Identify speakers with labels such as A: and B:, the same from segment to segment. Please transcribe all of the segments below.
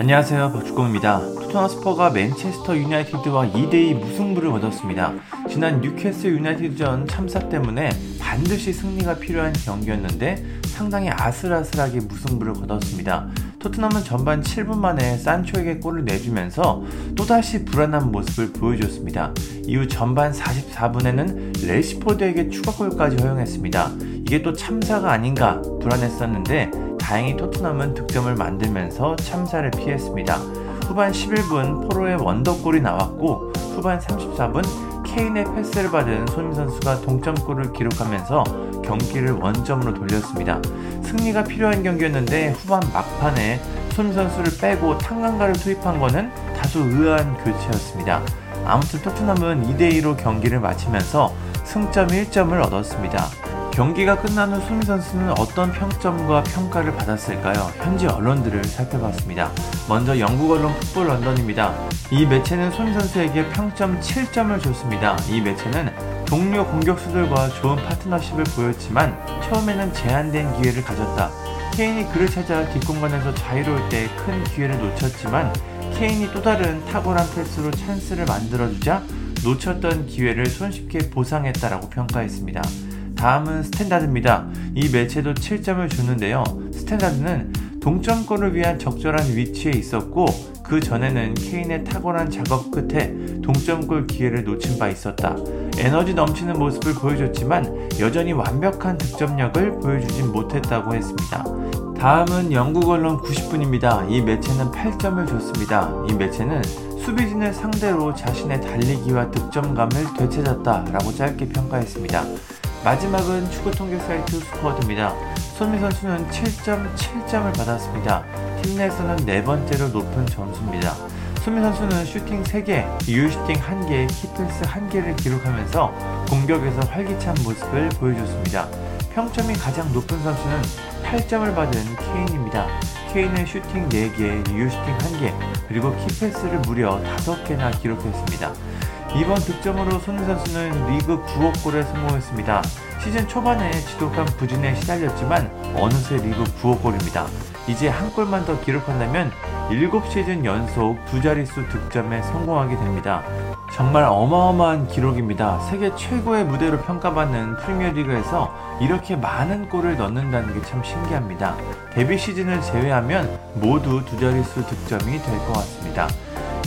A: 안녕하세요 박주공입니다. 토트넘 홋스퍼가 맨체스터 유나이티드와 2대2 무승부를 거뒀습니다. 지난 뉴캐슬 유나이티드전 참사 때문에 반드시 승리가 필요한 경기였는데 상당히 아슬아슬하게 무승부를 거뒀습니다. 토트넘은 전반 7분 만에 산초에게 골을 내주면서 또다시 불안한 모습을 보여줬습니다. 이후 전반 44분에는 래시포드에게 추가골까지 허용했습니다. 이게 또 참사가 아닌가 불안했었는데 다행히 토트넘은 득점을 만들면서 참사를 피했습니다. 후반 11분 포로의 원더골이 나왔고 후반 34분 케인의 패스를 받은 손흥민 선수가 동점골을 기록하면서 경기를 원점으로 돌렸습니다. 승리가 필요한 경기였는데 후반 막판에 손흥민 선수를 빼고 탕강가를 투입한 것은 다소 의아한 교체였습니다. 아무튼 토트넘은 2대2로 경기를 마치면서 승점 1점을 얻었습니다. 경기가 끝난 후 수미 선수는 어떤 평점과 평가를 받았을까요? 현지 언론들을 살펴봤습니다. 먼저 영국 언론 풋볼 런던입니다. 이 매체는 수미 선수에게 평점 7점을 줬습니다. 이 매체는 동료 공격수들과 좋은 파트너십을 보였지만 처음에는 제한된 기회를 가졌다. 케인이 그를 찾아 뒷공간에서 자유로울 때 큰 기회를 놓쳤지만 케인이 또 다른 탁월한 패스로 찬스를 만들어주자 놓쳤던 기회를 손쉽게 보상했다라고 평가했습니다. 다음은 스탠다드입니다. 이 매체도 7점을 줬는데요. 스탠다드는 동점골을 위한 적절한 위치에 있었고 그 전에는 케인의 탁월한 작업 끝에 동점골 기회를 놓친 바 있었다. 에너지 넘치는 모습을 보여줬지만 여전히 완벽한 득점력을 보여주진 못했다고 했습니다. 다음은 영국 언론 90분입니다. 이 매체는 8점을 줬습니다. 이 매체는 수비진을 상대로 자신의 달리기와 득점감을 되찾았다라고 짧게 평가했습니다. 마지막은 축구 통계 사이트 후스코어드입니다. 손흥민 선수는 7.7점을 받았습니다. 팀 내에서는 네 번째로 높은 점수입니다. 손흥민 선수는 슈팅 3개, 유효슈팅 1개, key pass 1개를 기록하면서 공격에서 활기찬 모습을 보여줬습니다. 평점이 가장 높은 선수는 8점을 받은 케인입니다. 케인은 슈팅 4개, 유슈팅 1개, 그리고 키패스를 무려 5개나 기록했습니다. 이번 득점으로 손흥 선수는 리그 9억 골에 성공했습니다. 시즌 초반에 지독한 부진에 시달렸지만 어느새 리그 9억 골입니다. 이제 한 골만 더 기록한다면 7시즌 연속 두 자릿수 득점에 성공하게 됩니다. 정말 어마어마한 기록입니다. 세계 최고의 무대로 평가받는 프리미어리그에서 이렇게 많은 골을 넣는다는 게 참 신기합니다. 데뷔 시즌을 제외하면 모두 두 자릿수 득점이 될 것 같습니다.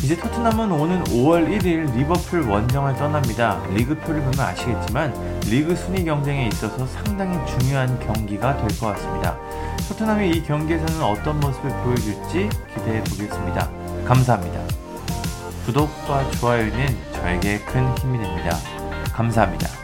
A: 이제 토트넘은 오는 5월 1일 리버풀 원정을 떠납니다. 리그표를 보면 아시겠지만 리그 순위 경쟁에 있어서 상당히 중요한 경기가 될 것 같습니다. 토트넘이 이 경기에서는 어떤 모습을 보여줄지 기대해 보겠습니다. 감사합니다. 구독과 좋아요는 저에게 큰 힘이 됩니다. 감사합니다.